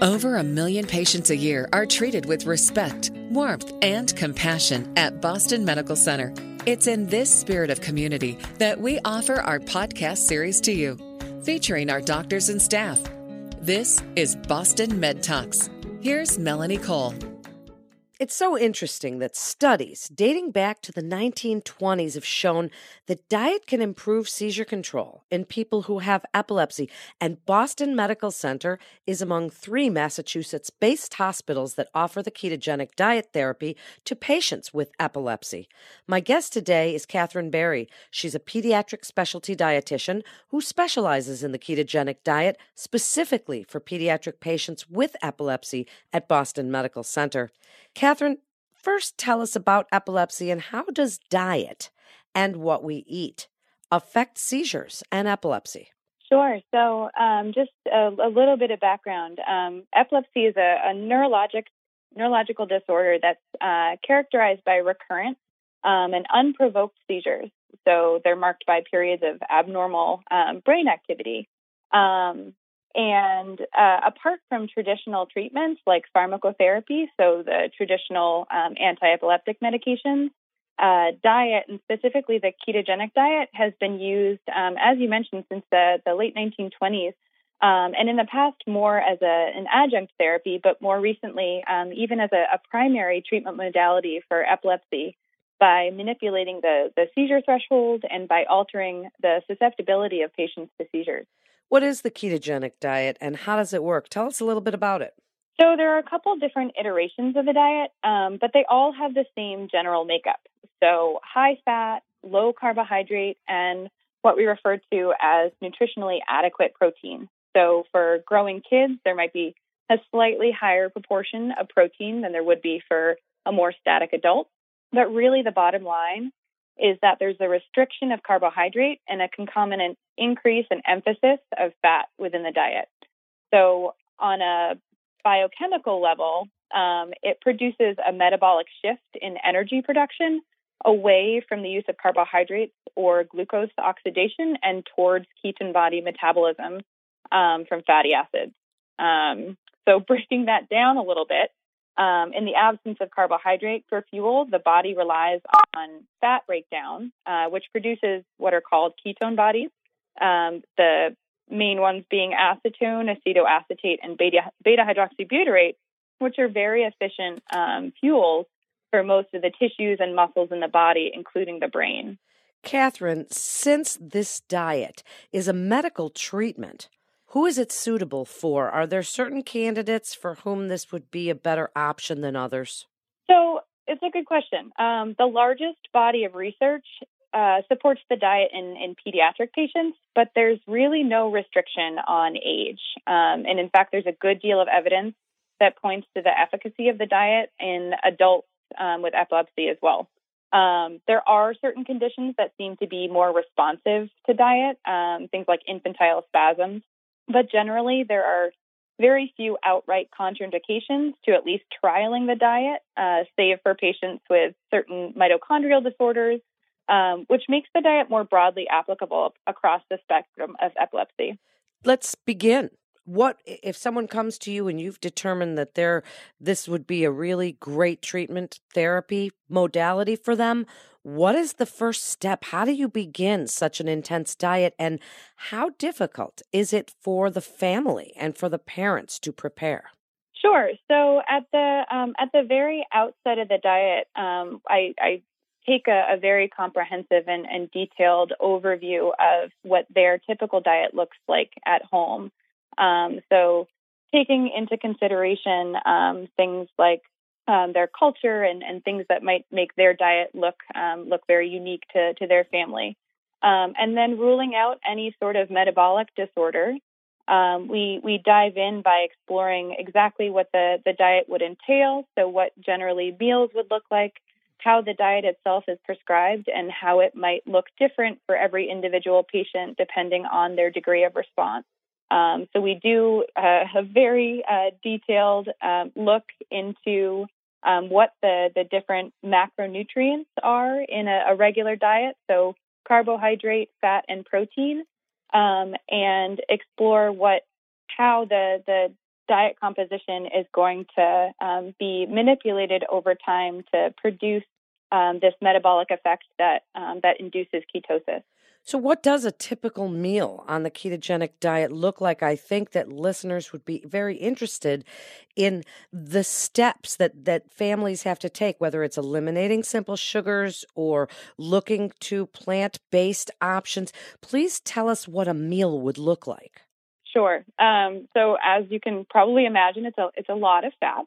Over a million patients a year are treated with respect, warmth, and compassion at Boston Medical Center. It's in this spirit of community that we offer our podcast series to you, featuring our doctors and staff. This is Boston Med Talks. Here's Melanie Cole. It's so interesting that studies dating back to the 1920s have shown that diet can improve seizure control in people who have epilepsy, and Boston Medical Center is among three Massachusetts based hospitals that offer the ketogenic diet therapy to patients with epilepsy. My guest today is Catherine Barry. She's a pediatric specialty dietitian who specializes in the ketogenic diet specifically for pediatric patients with epilepsy at Boston Medical Center. Catherine, first tell us about epilepsy and how does diet and what we eat affect seizures and epilepsy? Sure. So, um, just a, a, little bit of background. Um, epilepsy is a, a, neurologic neurological disorder that's uh, characterized by recurrent um, and unprovoked seizures. So, they're marked by periods of abnormal um, brain activity. Um, and uh, apart from traditional treatments like pharmacotherapy, so the traditional um, anti epileptic medications, uh, diet, and specifically the ketogenic diet, has been used, um, as you mentioned, since the, the late 1920s. Um, and in the past, more as a, an adjunct therapy, but more recently, um, even as a, a, primary treatment modality for epilepsy by manipulating the, the seizure threshold and by altering the susceptibility of patients to seizures. What is the ketogenic diet and how does it work? Tell us a little bit about it. So, there are a couple different iterations of the diet, um, but they all have the same general makeup. So, high fat, low carbohydrate, and what we refer to as nutritionally adequate protein. So, for growing kids, there might be a slightly higher proportion of protein than there would be for a more static adult. But really, the bottom line is that there's a restriction of carbohydrate and a concomitant increase in emphasis of fat within the diet. So, on a biochemical level, um, it produces a metabolic shift in energy production away from the use of carbohydrates or glucose oxidation and towards ketone body metabolism um, from fatty acids. Um, so, breaking that down a little bit, um, in the absence of carbohydrate for fuel, the body relies on fat breakdown, uh, which produces what are called ketone bodies. Um, the main ones being acetone, acetoacetate, and beta, beta hydroxybutyrate, which are very efficient um, fuels for most of the tissues and muscles in the body, including the brain. Catherine, since this diet is a medical treatment, who is it suitable for? Are there certain candidates for whom this would be a better option than others? So it's a good question. Um, the largest body of research uh, supports the diet in, in pediatric patients, but there's really no restriction on age. Um, and in fact, there's a good deal of evidence that points to the efficacy of the diet in adults um, with epilepsy as well. Um, there are certain conditions that seem to be more responsive to diet, um, things like infantile spasms, but generally, there are very few outright contraindications to at least trialing the diet, uh, save for patients with certain mitochondrial disorders, um, which makes the diet more broadly applicable across the spectrum of epilepsy. Let's begin. What if someone comes to you and you've determined that there this would be a really great treatment therapy modality for them? What is the first step? How do you begin such an intense diet? And how difficult is it for the family and for the parents to prepare? Sure. So at the um, at the very outset of the diet, um, I, I, take a, a very comprehensive and, and, detailed overview of what their typical diet looks like at home. Um, so taking into consideration um, things like um, their culture and, and things that might make their diet look um, look very unique to, to their family. Um, and then ruling out any sort of metabolic disorder. Um, we we dive in by exploring exactly what the, the diet would entail, so what generally meals would look like, how the diet itself is prescribed, and how it might look different for every individual patient depending on their degree of response. Um, so we do uh, a very uh, detailed um, look into um, what the, the different macronutrients are in a, a, regular diet, so carbohydrate, fat, and protein, um, and explore what how the the diet composition is going to um, be manipulated over time to produce um, this metabolic effect that um, that induces ketosis. So, what does a typical meal on the ketogenic diet look like? I think that listeners would be very interested in the steps that, that families have to take, whether it's eliminating simple sugars or looking to plant based options. Please tell us what a meal would look like. Sure. Um, so, as you can probably imagine, it's a it's a lot of fat.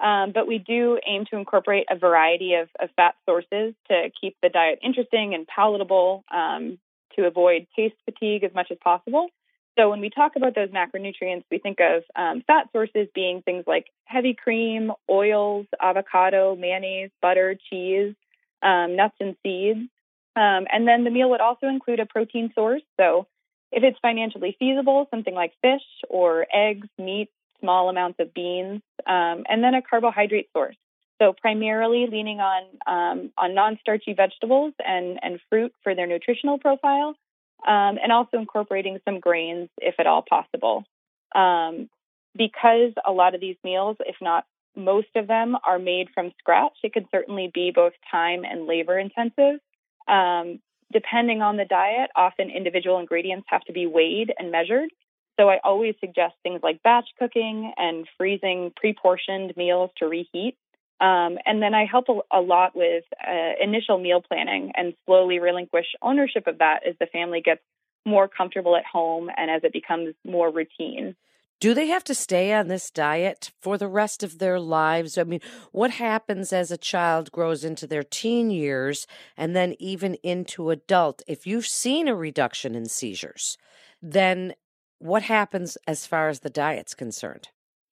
Um, but we do aim to incorporate a variety of, of, fat sources to keep the diet interesting and palatable, um, to avoid taste fatigue as much as possible. So when we talk about those macronutrients, we think of um, fat sources being things like heavy cream, oils, avocado, mayonnaise, butter, cheese, um, nuts and seeds. Um, and then the meal would also include a protein source. So if it's financially feasible, something like fish or eggs, meat, small amounts of beans, um, and then a carbohydrate source. So primarily leaning on um, on non-starchy vegetables and and fruit for their nutritional profile, um, and also incorporating some grains if at all possible. Um, because a lot of these meals, if not most of them, are made from scratch, it can certainly be both time and labor intensive. Um, depending on the diet, often individual ingredients have to be weighed and measured. So I always suggest things like batch cooking and freezing pre-portioned meals to reheat. Um, and then I help a, a lot with uh, initial meal planning and slowly relinquish ownership of that as the family gets more comfortable at home and as it becomes more routine. Do they have to stay on this diet for the rest of their lives? I mean, what happens as a child grows into their teen years and then even into adult? If you've seen a reduction in seizures, then what happens as far as the diet's concerned?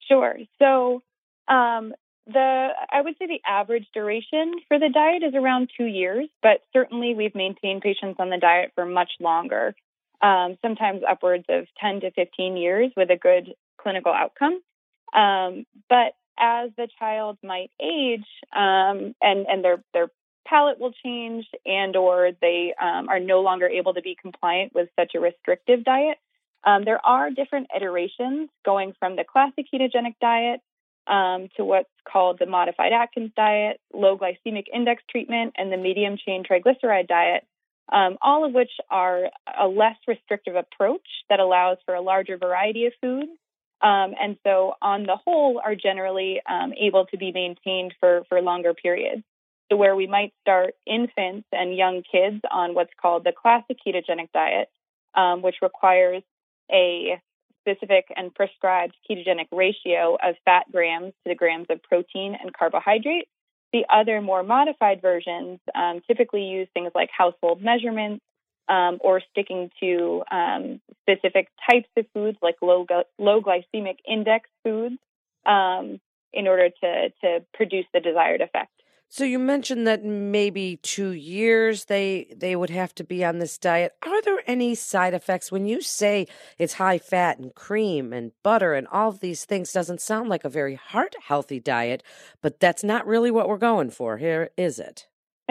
Sure. So, um, the I would say the average duration for the diet is around two years, but certainly we've maintained patients on the diet for much longer, um, sometimes upwards of 10 to 15 years with a good clinical outcome. Um, but as the child might age um, and and their their palate will change and or they um, are no longer able to be compliant with such a restrictive diet, um, there are different iterations going from the classic ketogenic diet um, to what's called the modified Atkins diet, low glycemic index treatment, and the medium chain triglyceride diet, um, all of which are a less restrictive approach that allows for a larger variety of foods. Um, and so, on the whole, are generally um, able to be maintained for, for longer periods. So, where we might start infants and young kids on what's called the classic ketogenic diet, um, which requires a specific and prescribed ketogenic ratio of fat grams to the grams of protein and carbohydrate. The other more modified versions um, typically use things like household measurements um, or sticking to um, specific types of foods like low, low glycemic index foods um, in order to, to produce the desired effect. So you mentioned that maybe two years they they would have to be on this diet. Are there any side effects when you say it's high fat and cream and butter and all of these things? Doesn't sound like a very heart healthy diet, but that's not really what we're going for here, is it?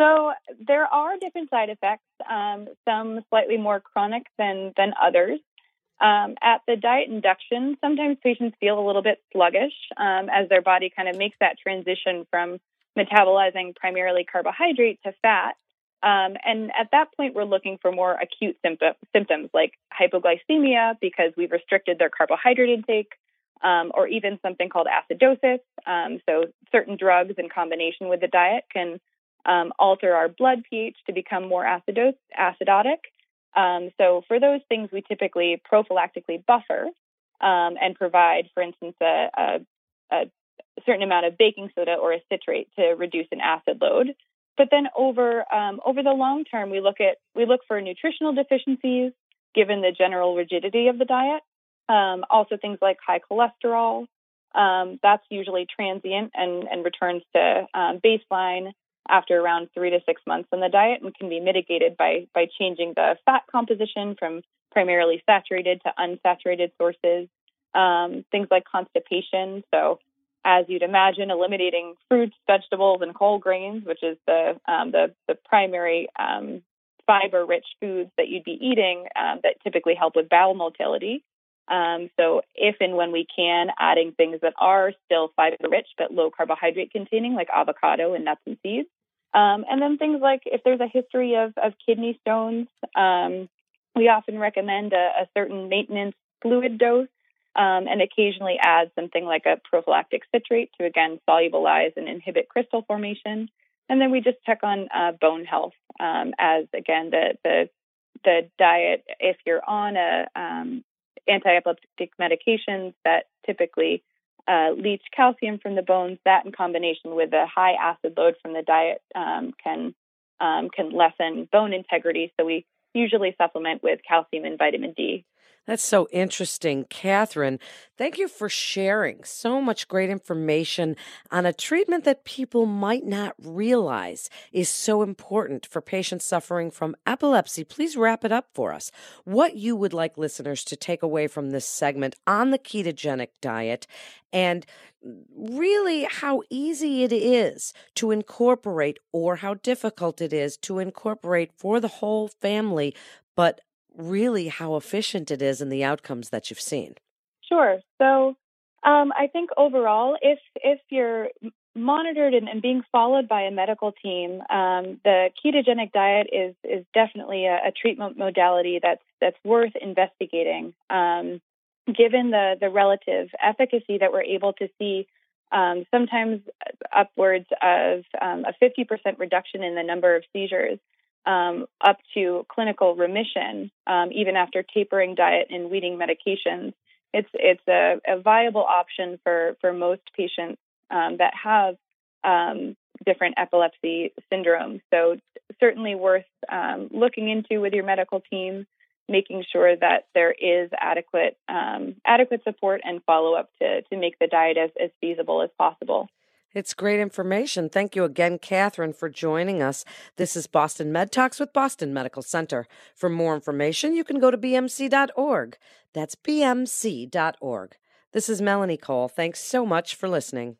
so there are different side effects. Um, some slightly more chronic than than others. Um, at the diet induction, sometimes patients feel a little bit sluggish um, as their body kind of makes that transition from metabolizing primarily carbohydrate to fat. Um, and at that point, we're looking for more acute symptom, symptoms like hypoglycemia because we've restricted their carbohydrate intake, um, or even something called acidosis. Um, so, certain drugs in combination with the diet can um, alter our blood pH to become more acidos- acidotic. Um, so for those things, we typically prophylactically buffer um, and provide, for instance, a, a, a, certain amount of baking soda or a citrate to reduce an acid load. But then over um, over the long term, we look at we look for nutritional deficiencies given the general rigidity of the diet. Um, also, things like high cholesterol. Um, that's usually transient and, and returns to um, baseline after around three to six months on the diet and can be mitigated by by changing the fat composition from primarily saturated to unsaturated sources. Um, things like constipation. So, as you'd imagine, eliminating fruits, vegetables, and whole grains, which is the um, the, the primary um, fiber-rich foods that you'd be eating um, that typically help with bowel motility. Um, so, if and when we can, adding things that are still fiber rich but low carbohydrate containing, like avocado and nuts and seeds. Um, and then things like if there's a history of, of kidney stones, um, we often recommend a, a, certain maintenance fluid dose um, and occasionally add something like a prophylactic citrate to again solubilize and inhibit crystal formation. And then we just check on uh, bone health um, as again the the the diet. If you're on a um, anti-epileptic medications that typically uh, leach calcium from the bones, that in combination with a high acid load from the diet um, can um, can lessen bone integrity. So we usually supplement with calcium and vitamin D. That's so interesting. Catherine, thank you for sharing so much great information on a treatment that people might not realize is so important for patients suffering from epilepsy. Please wrap it up for us. What you would like listeners to take away from this segment on the ketogenic diet and really how easy it is to incorporate or how difficult it is to incorporate for the whole family, but really how efficient it is and the outcomes that you've seen. Sure. So um, I think overall, if if you're monitored and, and, being followed by a medical team, um, the ketogenic diet is is definitely a, a, treatment modality that's that's worth investigating. Um, given the the relative efficacy that we're able to see, um, sometimes upwards of um, a 50% reduction in the number of seizures um, up to clinical remission, um, even after tapering diet and weaning medications. It's it's a, a viable option for for most patients um, that have um, different epilepsy syndromes. So certainly worth um, looking into with your medical team, making sure that there is adequate um, adequate support and follow up to to make the diet as, as feasible as possible. It's great information. Thank you again, Catherine, for joining us. This is Boston Med Talks with Boston Medical Center. For more information, you can go to bmc.org. That's bmc.org. This is Melanie Cole. Thanks so much for listening.